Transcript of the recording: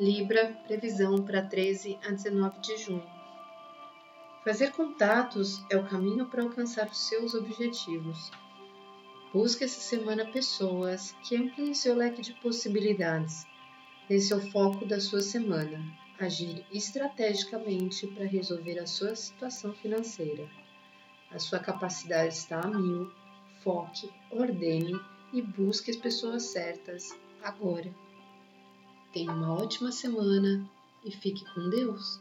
Libra, previsão para 13 a 19 de junho. Fazer contatos é o caminho para alcançar os seus objetivos. Busque essa semana pessoas que ampliem seu leque de possibilidades. Esse é o foco da sua semana. Agir estrategicamente para resolver a sua situação financeira. A sua capacidade está a mil. Foque, ordene e busque as pessoas certas agora. Tenha uma ótima semana e fique com Deus.